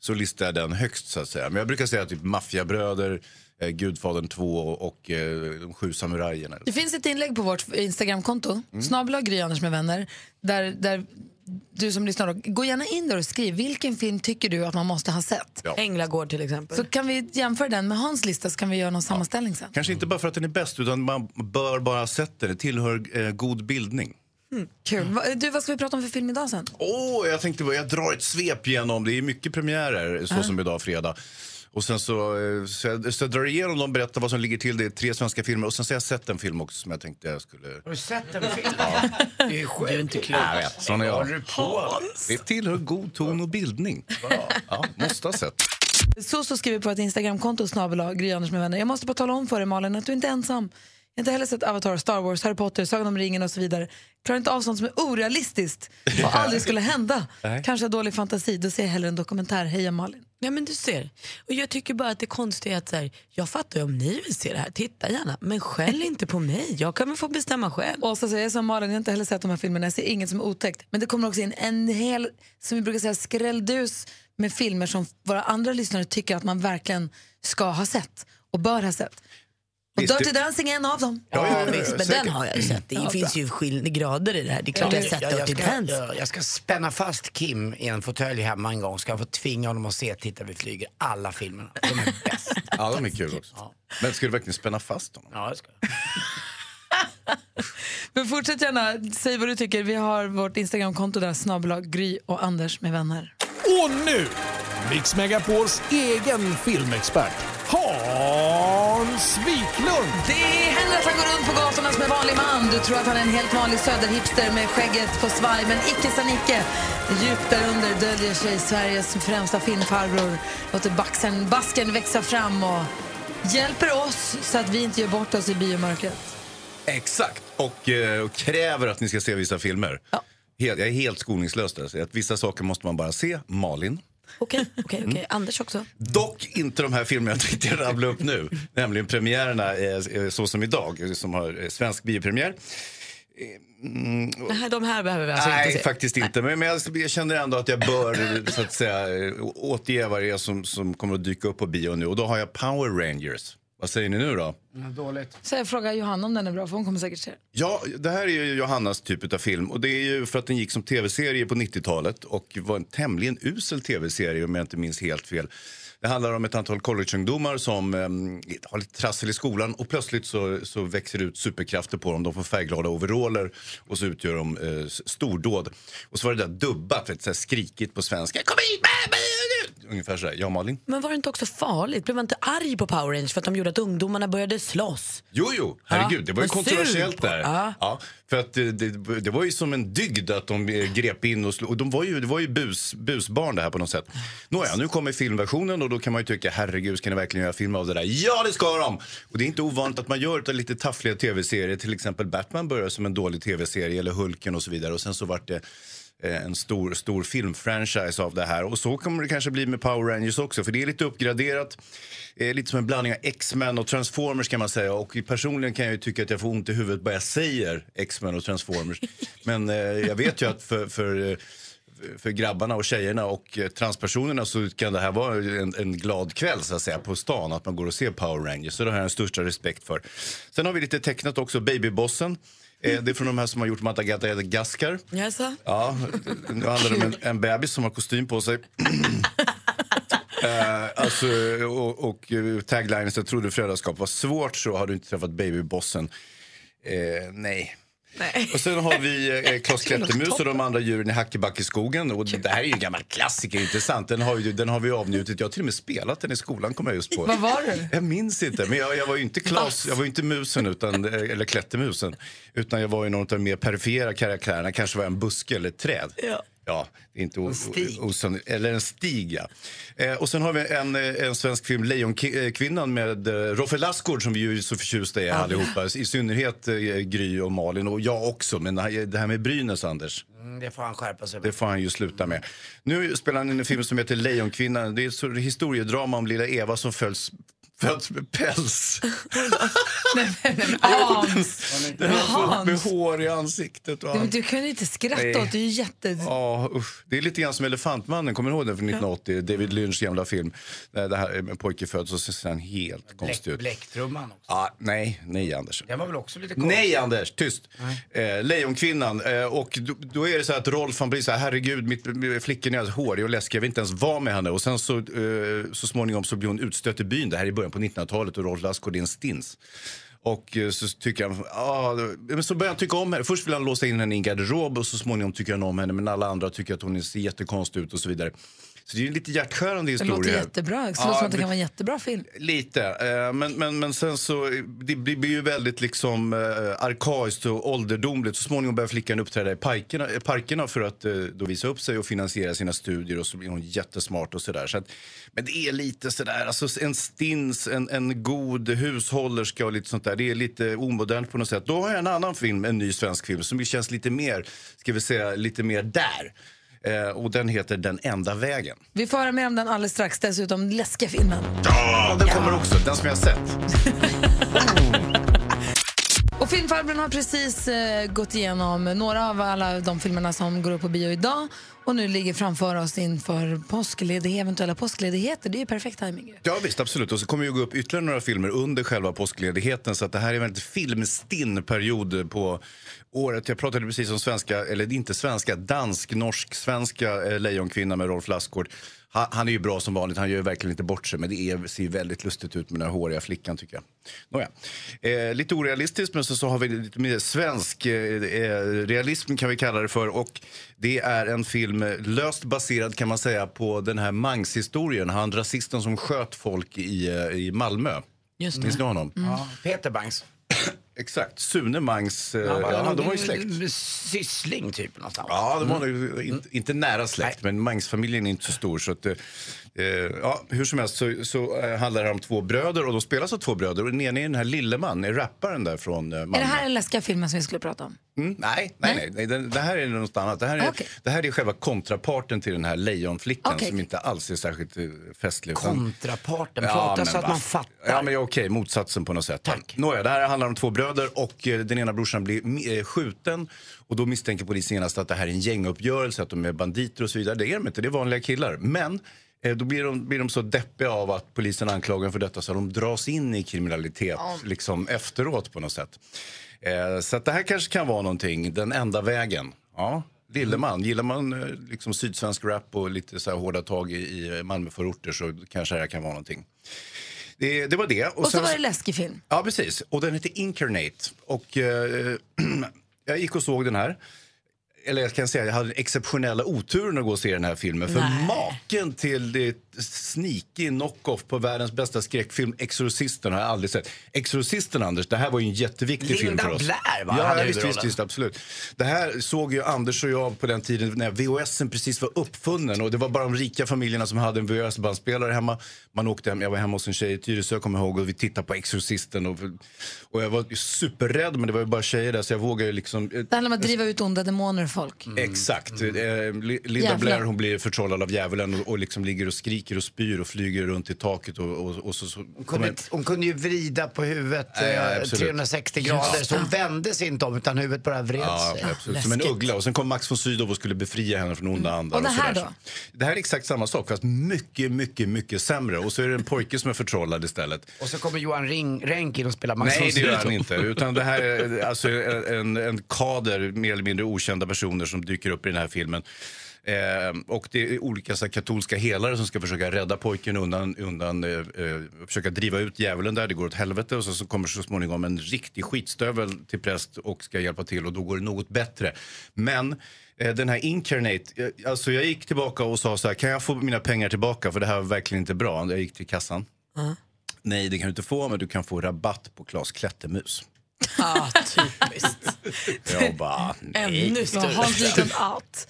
så listar jag den högst så att säga. Men jag brukar säga typ Maffiabröder, eh, Gudfadern 2 och eh, De sju samurajerna. Det finns ett inlägg på vårt Instagramkonto, mm. snabel Gry Anders med vänner, där, där du som lyssnar, då, gå gärna in där och skriv vilken film tycker du att man måste ha sett? Ja. Änglagård till exempel. Så kan vi jämföra den med Hans lista så kan vi göra någon sammanställning sen. Kanske inte bara för att den är bäst utan man bör bara ha sett den. Det tillhör eh, god bildning. Mm, kul. Va, du, vad ska vi prata om för film idag sen? Åh, oh, jag tänkte jag drar ett svep igenom. Det är mycket premiärer så som idag fredag. Och sen så, eh, så, jag, så jag drar igenom dem, berättar vad som ligger till. Det är tre svenska filmer och sen så har jag sett en film också som jag tänkte jag skulle... Har du sett en film? Det är sjukt. Du är inte klok. Jag vet, sån är jag. Håller du på? Det tillhör god ton och bildning. Ja, måste ha sett. Så så skriver på ett Instagramkonto, snabel Gry Anders med vänner. Jag måste bara tala om för dig Malin att du inte är ensam. Jag har inte heller sett Avatar, Star Wars, Harry Potter, Sagan om ringen och så vidare. Klarar inte av sånt som är orealistiskt och aldrig skulle hända. Kanske dålig fantasi, då ser jag hellre en dokumentär. Heja Malin. Ja men du ser. Och jag tycker bara att det konstiga är att så här, jag fattar ju om ni vill se det här, titta gärna. Men skäll <laughs> inte på mig, jag kan väl få bestämma själv. Och så säger jag som Malin, jag har inte heller sett de här filmerna, jag ser inget som är otäckt. Men det kommer också in en hel, som vi brukar säga, skrälldus med filmer som våra andra lyssnare tycker att man verkligen ska ha sett och bör ha sett. Och Visst, Dirty det- Dancing är en av dem. Ja, visst, men säkert. den har jag ju sett. Det Ja, finns bra. ju skillnader, grader i det här. Det är klart jag har sett jag, jag, Dirty ska, Dancing. jag, jag ska spänna fast Kim i en fåtölj hemma en gång. Ska jag få tvinga honom att se Titta vi flyger, alla filmerna. De är bäst. <laughs> Ja, de är kul också. Men ska du verkligen spänna fast honom? Ja, det ska <laughs> Men fortsätt gärna, säg vad du tycker. Vi har vårt Instagramkonto där, snabel Gry och Anders med vänner. Och nu, Mix Megapols egen filmexpert, Hans Wiklund. Det händer att han går runt på gatorna som en vanlig man. Du tror att han är en helt vanlig söderhipster med skägget på svaj, men icke sa Nicke. Djupt därunder döljer sig Sveriges främsta filmfarbror. Låter baxen, basken växa fram och hjälper oss så att vi inte gör bort oss i biomörkret. Exakt. Och, eh, och kräver att ni ska se vissa filmer. Helt, jag är helt skoningslös där. Att vissa saker måste man bara se. Malin. Okej, okej, okej. Anders också. Dock inte de här filmerna jag tänkte rabbla upp nu. Nämligen premiärerna eh, eh, så som idag, eh, som har svensk biopremiär. Mm, Nej, de här behöver vi alltså Nej, inte se. faktiskt inte. Men, men jag, jag känner ändå att jag bör så att säga, återge vad det är som, som kommer att dyka upp på bio nu. Och då har jag Power Rangers. Vad säger ni nu då? dåligt. Så jag frågar Johanna om den är bra, för hon kommer säkert se den. Ja, det här är ju Johannas typ av film. Och det är ju för att den gick som tv-serie på 90-talet och var en tämligen usel tv-serie om jag inte minns helt fel. Det handlar om ett antal collegeungdomar som um, har lite trassel i skolan och plötsligt så, så växer det ut superkrafter på dem. De får färgglada overaller och så utgör de uh, stordåd. Och så var det där dubbat, vet, så här skrikigt på svenska. Kom hit! Bä, bä, bä." Ungefär så här. Ja, Malin? Men var det inte också farligt? Blev man inte arg på Power Rangers för att de gjorde att ungdomarna började slåss? Jo, jo, herregud. Ja, det var ju kontroversiellt där. ja. Ja, för att det, det, det var ju som en dygd att de eh, grep in och slog. Och de var ju, det var ju bus, busbarn det här på något sätt. Nåja, nu kommer filmversionen och då kan man ju tycka, herregud, ska ni verkligen göra film av det där? Ja, det ska de! Och det är inte ovanligt att man gör det lite taffliga tv-serier. Till exempel Batman började som en dålig tv-serie, eller Hulken och så vidare. Och sen så vart det eh, en stor, stor filmfranchise av det här. Och så kommer det kanske bli med Power Rangers också, för det är lite uppgraderat. Eh, lite som en blandning av X-Men och Transformers kan man säga. Och personligen kan jag ju tycka att jag får ont i huvudet bara jag säger X-Men och Transformers. <laughs> Men eh, jag vet ju att för, för eh, för grabbarna och tjejerna och eh, transpersonerna så kan det här vara en, en glad kväll så att säga på stan att man går och ser Power Rangers. Så det har jag den största respekt för. Sen har vi lite tecknat också, Babybossen. Eh, det är från de här som har gjort Madagaskar. Jaså? Ja, nu handlar det om en, en bebis som har kostym på sig. <clears throat> Eh, alltså, och, och eh, taglinen så trodde föräldraskap var svårt så har du inte träffat babybossen. Eh, nej. Och sen har vi eh, <laughs> Klas Klättermus och de andra djuren i Hackebackeskogen. Och det här är ju en gammal klassiker, intressant. Den har, ju, den har vi avnjutit. Jag har till och med spelat den i skolan, kommer jag just på. Vad var du? Jag minns inte, men jag, jag var ju inte Klas, jag var inte musen, utan, eh, eller klättermusen. Utan jag var ju någon av de mer perifera karaktärerna. Kanske var en buske eller ett träd. Ja. Ja, inte o- o- osannolikt. Eller en stig, ja. Eh, och sen har vi en, eh, en svensk film, Lejonkvinnan med eh, Roffe Lassgård som vi ju är så förtjusta i allihopa. I synnerhet eh, Gry och Malin och jag också. Men det här, med Brynäs, Anders. Mm, det får han skärpa sig Det får han ju sluta med. Nu spelar han in en film som heter Lejonkvinnan. Det är ett historiedrama om lilla Eva som följs föds med päls. <laughs> Hans! Den har Hans. fått med hår i ansiktet. Och Ja, allt. du kan ju inte skratta Nej. åt det. är jätte... Ja, usch. Det är lite grann som Elefantmannen, kommer du ihåg den från 1980? David Lynchs gamla film. Där Det här är en pojke föds och så ser han helt konstig ut. Bläcktrumman också. Ja, nej, nej Anders. Den var väl också lite konstig? Nej Anders, tyst! Eh, Lejonkvinnan. Eh, och då, då är det så här att Rolf han blir så här, herregud mitt, flickan är hårig och läskig, jag vill inte ens vara med henne. Och sen så, eh, så småningom så blir hon utstött i byn, det här är i början på 1900-talet och Rolf Lassgård är en stins. Och eh, så tycker han, ah, men så börjar han tycka om henne. Först vill han låsa in henne i en garderob och så småningom tycker han om henne men alla andra tycker att hon ser jättekonstig ut och så vidare. Så det är en lite hjärtskärande Det historia. låter här. jättebra. Det låter Ja, som att det kan vara en jättebra film. Lite, eh, men, men, men sen så det blir ju väldigt liksom eh, arkaiskt och ålderdomligt. Så småningom börjar flickan uppträda i parkerna, eh, parkerna för att eh, då visa upp sig och finansiera sina studier och så blir hon jättesmart och sådär. Så att, men det är lite sådär, alltså en stins, en, en god hushållerska och lite sånt där. Det är lite omodernt på något sätt. Då har jag en annan film, en ny svensk film som känns lite mer, ska vi säga, lite mer där. Eh, och den heter Den enda vägen. Vi får höra mer om den alldeles strax. Dessutom läskiga filmen. Ja, den kommer också. Den som jag har sett. <laughs> Och filmfarbrorn har precis eh, gått igenom några av alla de filmerna som går upp på bio idag och nu ligger framför oss inför påskledighet, eventuella påskledigheter. Det är ju perfekt timing. ju. Ja visst, absolut. Och så kommer ju gå upp ytterligare några filmer under själva påskledigheten. Så att det här är en väldigt filmstinn period på året. Jag pratade precis om svenska, eller inte svenska, dansk-norsk-svenska eh, Lejonkvinna med Rolf Lassgård. Ha, han är ju bra som vanligt, han gör ju verkligen inte bort sig. Men det är, ser ju väldigt lustigt ut med den här håriga flickan tycker jag. Nåja. Eh, lite orealistiskt men så, så har vi lite mer svensk eh, eh, realism kan vi kalla det för. Och det är en film eh, löst baserad kan man säga på den här Mangs-historien. Han rasisten som sköt folk i, eh, i Malmö. Just det. Minns ni honom? Ja, Peter Bangs. Exakt, Sune Mangs. eh, ja, nog de var ju släkt. Syssling typ någonstans. Ja, de var nog inte, inte nära släkt, men Mangs-familjen är inte så stor. Så att, eh, eh, ja, hur som helst så, så eh, handlar det om två bröder och de spelas av två bröder. Och den ene är den här Lilleman, är rapparen där från eh, Malmö. Är det här den läskiga filmen som vi skulle prata om? Mm, nej, nej, nej. nej. Det, det här är något annat. Det här är, Okej. det här är själva kontraparten till den här lejonflickan Okej. som inte alls är särskilt uh, festlig. Kontraparten, prata men så att va- man fattar. Ja, men okej, motsatsen på något sätt. Tack. Nåja, det här handlar om två bröder och eh, den ena brorsan blir eh, skjuten och då misstänker polisen genast att det här är en gänguppgörelse, att de är banditer och så vidare. Det är de inte, det är vanliga killar. Men eh, då blir de, blir de så deppiga av att polisen anklagar dem för detta så de dras in i kriminalitet liksom efteråt på något sätt. Eh, så att det här kanske kan vara någonting, den enda vägen. Ja. Lilleman, gillar man eh, liksom sydsvensk rap och lite så här hårda tag i, i Malmöförorter så kanske det här kan vara någonting. Det, det var det. Och så sen- var det läskig film. Ja, precis. Och den heter Incarnate. Och eh, <clears throat> jag gick och såg den här. Eller jag kan säga jag hade exceptionella oturen att gå och se den här filmen. För Nej. maken till det sneaky knock-off på världens bästa skräckfilm, Exorcisten, har jag aldrig sett. Exorcisten, Anders, det här var ju en jätteviktig Linda film för oss. Blair, va, Ja, visst, visst, visst, absolut. Det här såg ju Anders och jag på den tiden när VHSen precis var uppfunnen. Och det var bara de rika familjerna som hade en VHS-bandspelare hemma. Man åkte hem, jag var hemma hos en tjej i Tyresö, kommer ihåg, och vi tittade på Exorcisten. Och, och jag var superrädd, men det var ju bara tjejer där, så jag vågade liksom... Det handlar om att driva ut onda demoner folk. Exakt. Eh, Li- Linda Djävulen. Blair hon blir förtrollad av djävulen och, och liksom ligger och skriker och spyr och flyger runt i taket. Och, och, och så, så Hon kunde, hon kunde ju vrida på huvudet Ja, ja, eh, absolut. 360 grader Just så hon vände sig inte om utan huvudet bara vred Ja, sig. absolut. Som en uggla. Och sen kom Max von Sydow och skulle befria henne från onda andar. Och det här sådär. då? Det här är exakt samma sak fast mycket, mycket, mycket sämre. Och så är det en pojke som är förtrollad istället. Och så kommer Johan Ring, in och spelar Max Nej, von det gör han inte. Utan det här är alltså en, en kader mer eller mindre okända personer som dyker upp i den här filmen. Eh, och det är olika så här, katolska helare som ska försöka rädda pojken undan, undan eh, eh, försöka driva ut djävulen där. Det går åt helvete och så, så kommer så småningom en riktig skitstövel till präst och ska hjälpa till och då går det något bättre. Men eh, den här Incarnate, eh, alltså jag gick tillbaka och sa så här, kan jag få mina pengar tillbaka för det här var verkligen inte bra. Jag gick till kassan. Nej, det kan du inte få, men du kan få rabatt på Klas Klättermus. <laughs> Ah, typiskt. Jag bara, nej. Ännu Ja, större. Hans liten out.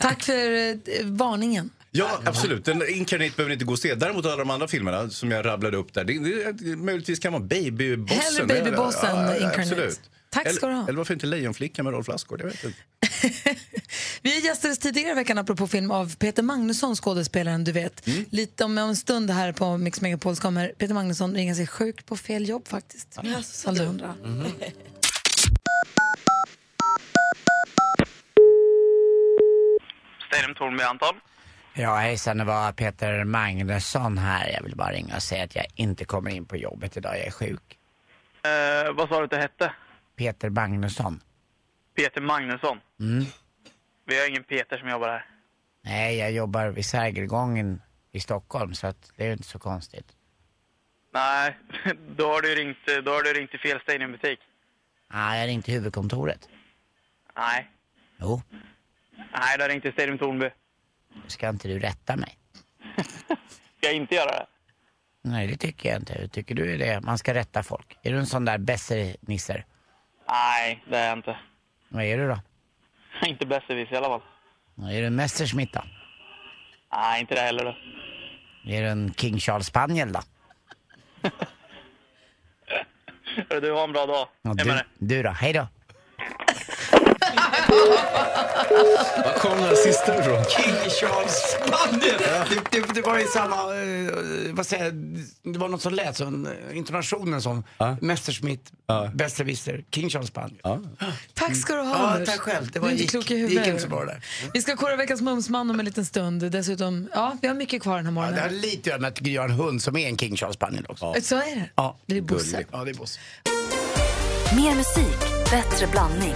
Tack för eh, varningen. Ja, absolut. Den Incarnate behöver ni inte gå och se. Däremot alla de andra filmerna som jag rabblade upp där, det, det, det möjligtvis kan vara Babybossen. Hellre Babybossen, ja, Incarnate. Absolut. Tack ska du ha. Eller, eller varför inte Lejonflickan med Rolf Lassgård? Jag vet inte. <laughs> Vi gästades tidigare i veckan apropå film av Peter Magnusson, skådespelaren du vet. Mm. Lite om en stund här på Mix Megapol så kommer Peter Magnusson ringa sig sjukt på fel jobb faktiskt. Ja, så du undrar. Stadium Tornby Anton. Ja, hejsan, det var Peter Magnusson här. Jag vill bara ringa och säga att jag inte kommer in på jobbet idag. Jag är sjuk. Eh, vad sa du att det hette? Peter Magnusson. Peter Magnusson. Mm. Vi har ingen Peter som jobbar här. Nej, jag jobbar vid Sergelgången i Stockholm, så att det är ju inte så konstigt. Nej, <laughs> då har du ringt, då har du ringt till fel Stadiumbutik. Ah, jag ringde till huvudkontoret. Nej. Jo, Nej, du har ringt till Stadium Tornby. ska inte du rätta mig? <laughs> Ska jag inte göra det? Nej, det tycker jag inte. Tycker du är det? Man ska rätta folk. Är du en sån där besserwisser? Nej, det är jag inte. Vad är du då? <laughs> inte besserwisser i alla fall. Är du en Messerschmitt då? Nej, inte det heller då. Är du en King Charles Spaniel då? <laughs> Du har en bra dag. Ja, du, du då? Hej då. Var kom den här sista ifrån? King Charles Spaniel. Det, det, det var ju samma, eh, vad säger jag, det var något som lät som eh, intonationen som Messerschmitt, besserwisser, King Charles Spaniel. Tack ska du ha, Ja, Anders. tack själv. Det var- du är inte gick- klok i det huvudet. gick inte så bra där. Vi ska kora veckans mumsman om en liten stund. Dessutom, ja, vi har mycket kvar den här Ja, morgonen. det har lite att göra med att Gry har en hund som är en King Charles Spaniel också. Så är det. Ja. Det är Bosse. Ja, det är Bosse. Mer musik, bättre blandning.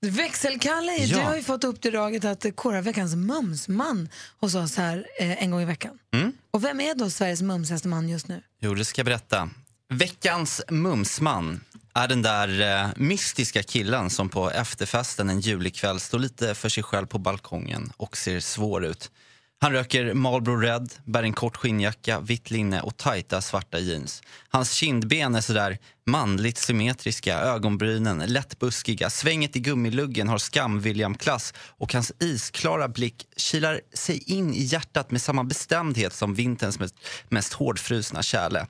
Växelkalle, Ja. du har ju fått uppdraget att kora veckans mumsman hos oss här eh, en gång i veckan. Mm. Och vem är då Sveriges mumsigaste man just nu? Jo, det ska jag berätta. Veckans mumsman är den där eh, mystiska killen som på efterfesten en julikväll står lite för sig själv på balkongen och ser svår ut. Han röker Marlboro Red, bär en kort skinnjacka, vitt linne och tajta svarta jeans. Hans kindben är sådär manligt symmetriska, ögonbrynen lättbuskiga, svänget i gummiluggen har skam-William-klass och hans isklara blick kilar sig in i hjärtat med samma bestämdhet som vinterns mest, mest hårdfrusna kärle.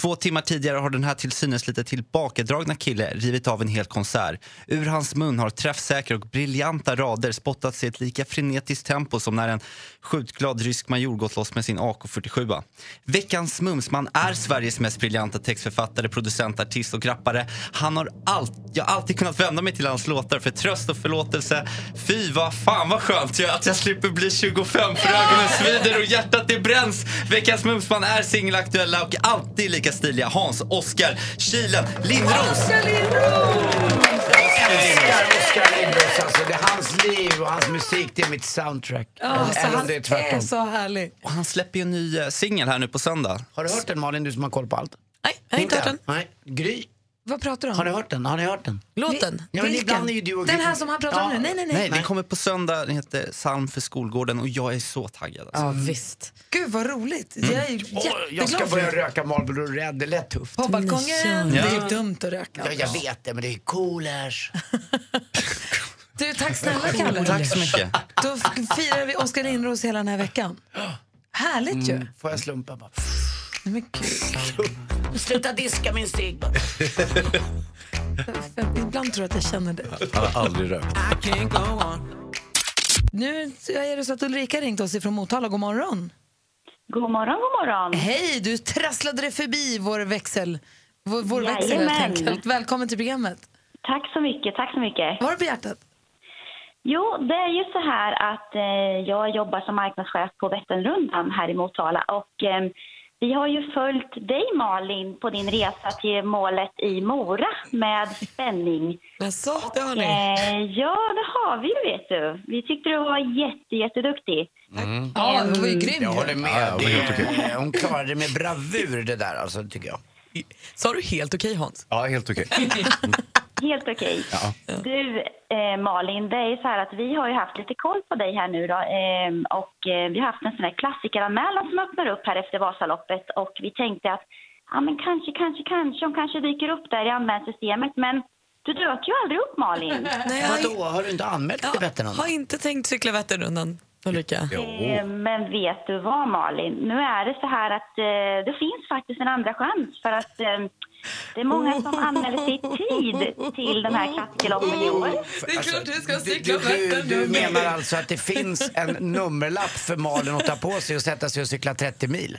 Två timmar tidigare har den här till synes lite tillbakadragna kille rivit av en hel konsert. Ur hans mun har träffsäkra och briljanta rader spottats i ett lika frenetiskt tempo som när en skjutglad rysk major gått loss med sin AK47. Veckans mumsman är Sveriges mest briljanta textförfattare, producent, artist och rappare. Han har allt, jag har alltid kunnat vända mig till hans låtar för tröst och förlåtelse. Fy vad fan vad skönt jag, att jag slipper bli 25 för ögonen svider och hjärtat det bränns. Veckans mumsman är singelaktuella och alltid lika stiliga. Hans, Oskar, Kilen, Lindros. Jag älskar Oskar Lindros. Alltså, det är hans liv och hans musik, det är mitt soundtrack. Ja, så han det är tvärtom. är så härlig. Och han släpper ju en ny eh, singel här nu på söndag. Har du hört den Malin, du som har koll på allt? Nej, jag har inte hört den. Nej. Gry, Vad pratar du om? har ni hört den? Har ni hört den? Låten? Ja, men Vilken? ibland är ju du och Den här som han pratar om nu? Nej, nej, nej. Nej, den kommer på söndag. Den heter Psalm för skolgården och jag är så taggad. Alltså. Ja, visst. Gud vad roligt. Jag är Åh, jag jätteglad ska för börja röka Marlboro Red, det är lätt tufft. På balkongen. Ja. Det är ju dumt att röka. Ja, jag vet det, men det är coolers. <laughs> Du, tack snälla Kalle. Tack så mycket. Då firar vi Oskar Lindros hela den här veckan. <gasps> Härligt ju. Mm, får jag slumpa bara? Men gud. Sluta diska min cigg. <laughs> Ibland tror jag att jag känner det. Han har aldrig rökt. Nu är det så att Ulrika ringt oss ifrån Motala. God morgon. God morgon, god morgon. Hej, du trasslade dig förbi vår växel. Vår, vår växel helt enkelt. Välkommen till programmet. Tack så mycket, tack så mycket. Vad har du på hjärtat? Jo, det är ju så här att eh, jag jobbar som marknadschef på Vätternrundan här i Motala och eh, vi har ju följt dig Malin på din resa till målet i Mora med spänning. Jaså, det har ni? Eh, ja, det har vi ju vet du. Vi tyckte du var jätte, jätteduktig. Mm. Ja, det var ju grym Jag håller med. Ja, det hon klarade det med bravur det där alltså, tycker jag. Sa du helt okej Hans? Ja, helt okej. <laughs> Helt okej. Ja. Du, eh, Malin, det är så här att vi har ju haft lite koll på dig här nu då. Eh, och eh, vi har haft en sån här klassikeranmälan som öppnar upp här efter Vasaloppet. Och vi tänkte att, ja men kanske, kanske, kanske, hon kanske dyker upp där i anmälningssystemet. Men du dök ju aldrig upp Malin. <laughs> Nej, jag har, Vadå, har du inte anmält dig till Vätternrundan? har inte tänkt cykla Vätternrundan, Ulrika. Eh, Men vet du vad Malin? Nu är det så här att eh, det finns faktiskt en andra chans för att eh, Det är många som anmäler sig i tid till den här klassikerloppet i år. Det är klart du ska cykla du, du, du menar alltså att det finns en nummerlapp för Malin att ta på sig och sätta sig och cykla 30 mil?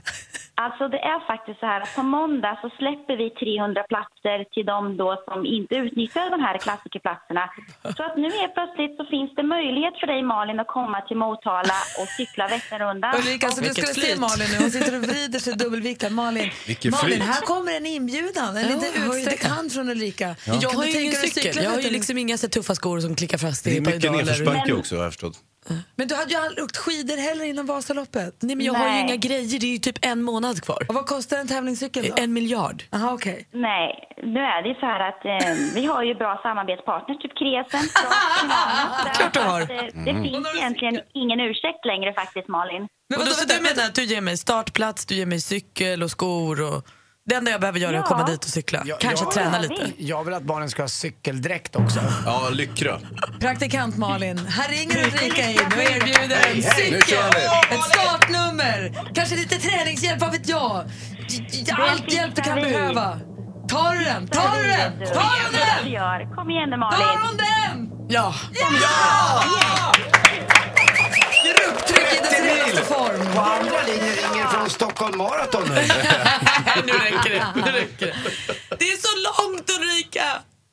Alltså det är faktiskt så här att på måndag så släpper vi 300 platser till de då som inte utnyttjar de här klassikerplatserna. Så att nu helt plötsligt så finns det möjlighet för dig Malin att komma till Motala och cykla Vätternrundan. Ulrika, alltså, du skulle se Malin nu. Hon sitter och vrider sig dubbelviktad. Malin, Malin flyt. här kommer en inbjudan. En Ja, liten jag utsträckt hand från Ulrika. Jag Kan har ju ingen cykel. Jag har ju liksom inga så tuffa skor som klickar fast Det är i mycket nedförsbacke också har jag förstått. Men du hade ju aldrig åkt skidor heller innan Vasaloppet. Nej, men jag har ju inga grejer. Det är ju typ en månad kvar. Och vad kostar en tävlingscykel då? En miljard. Aha, okej. Nej, nu är det ju så här att eh, vi har ju bra samarbetspartners, typ Kresen. <laughs> Klart du har. Att, eh, det Mm. finns egentligen ingen ursäkt längre faktiskt, Malin. och då, så du menar att du ger mig startplats, du ger mig cykel och skor och... Det enda jag behöver göra är att Ja. komma dit och cykla. Jag- Kanske jag- träna lite. Jag vill att barnen ska ha cykeldräkt också. Ja, lyckra. Praktikant Malin, här ringer Ulrika in och erbjuder en nu cykel, kör vi. ett startnummer, kanske lite träningshjälp, vad vet jag? Allt hjälp du kan vi. behöva. Tar du den? Tar du den? Tar du den? Gör. Kom igen nu, Malin. Tar hon den? Ja! Grupptryck i dess renaste form. På andra linjen ringer från Stockholm Marathon nu. <laughs> nu räcker det. Nu räcker det. Det är så långt Ulrika!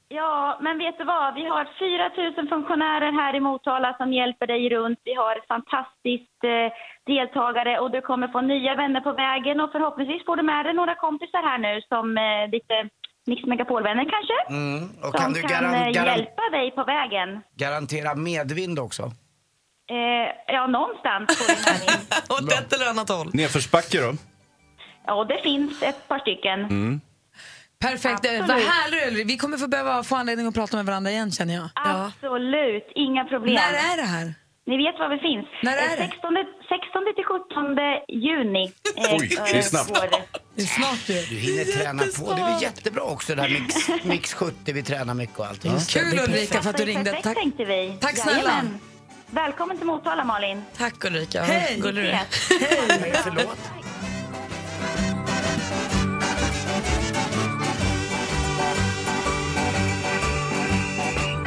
Ja, men vet du vad? Vi har 4 000 funktionärer här i Motala som hjälper dig runt. Vi har fantastiskt eh, deltagare och du kommer få nya vänner på vägen och förhoppningsvis får du med dig några kompisar här nu som eh, lite Mix Megapol-vänner kanske? Mm. Och som kan du kan garan, eh, garan, hjälpa dig på vägen. garantera medvind också? Eh, ja, någonstans får du med dig. Åt ett eller annat håll. Nedförsbacke då? Ja, det finns ett par stycken. Mm. Perfekt, Absolut. vad härligt. Vi kommer få behöva få anledning att prata med varandra igen känner jag. Absolut, inga problem. När är det här? Ni vet var vi finns. När är Eh, 16, 16 till 17 juni. eh, Oj, det är eh, snabbt. Det är snart ju. Du hinner träna på. Det är jättebra också det här mix, <laughs> mix 70. Vi tränar mycket och allting. Kul Ulrika för att du ringde. Perfekt Tack. tänkte vi. Tack snälla. Jajamän. Välkommen till Motala Malin. Tack Ulrika. Hej. Gullig du är. Hej, förlåt.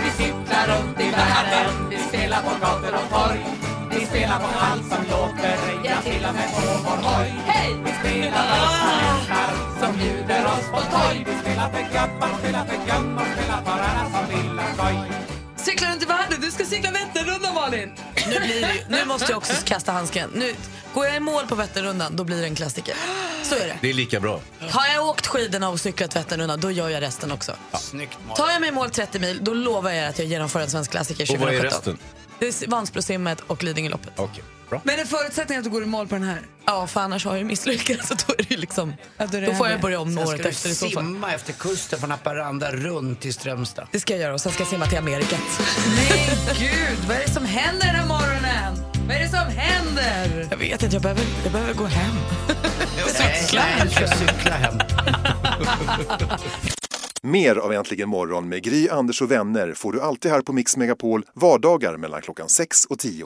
Vi cyklar runt i världen, vi spelar på gator och torg. Vi spelar på allt som låter, ja till och med på vår hoj. Hej! Vi spelar allsånger som bjuder oss på toj. Vi spelar för gammal, spelar för gammal, spelar för alla som vill. Cyklar runt i världen, du ska cykla Vätternrundan Malin. Nu, blir det, nu måste jag också kasta handsken. Nu, går jag i mål på Vätternrundan, då blir det en klassiker. Så är det. Det är lika bra. Har jag åkt skidorna och cyklat Vätternrundan, då gör jag resten också. Snyggt Tar jag mig i mål 30 mil, då lovar jag er att jag genomför en svensk klassiker Och vad är 2017. resten? Det är Vansbrosimmet och Lidingöloppet. Okej, bra. Men en förutsättning att du går i mål på den här? Ja, för annars har jag misslyckats. Så då, är det liksom, Ja, då är det då får jag börja om året efter i så fall. simma efter kusten från Haparanda runt till Strömstad. Det ska jag göra och sen ska jag simma till Amerikat. Men gud, vad är det som händer den här morgonen? Vad är det som händer? Jag vet inte, jag behöver, jag behöver gå hem. <laughs> och cykla. Nej, jag ska cykla hem. <laughs> Mer av Äntligen morgon med Gry, Anders och vänner får du alltid här på Mix Megapol vardagar mellan klockan 6 och 10.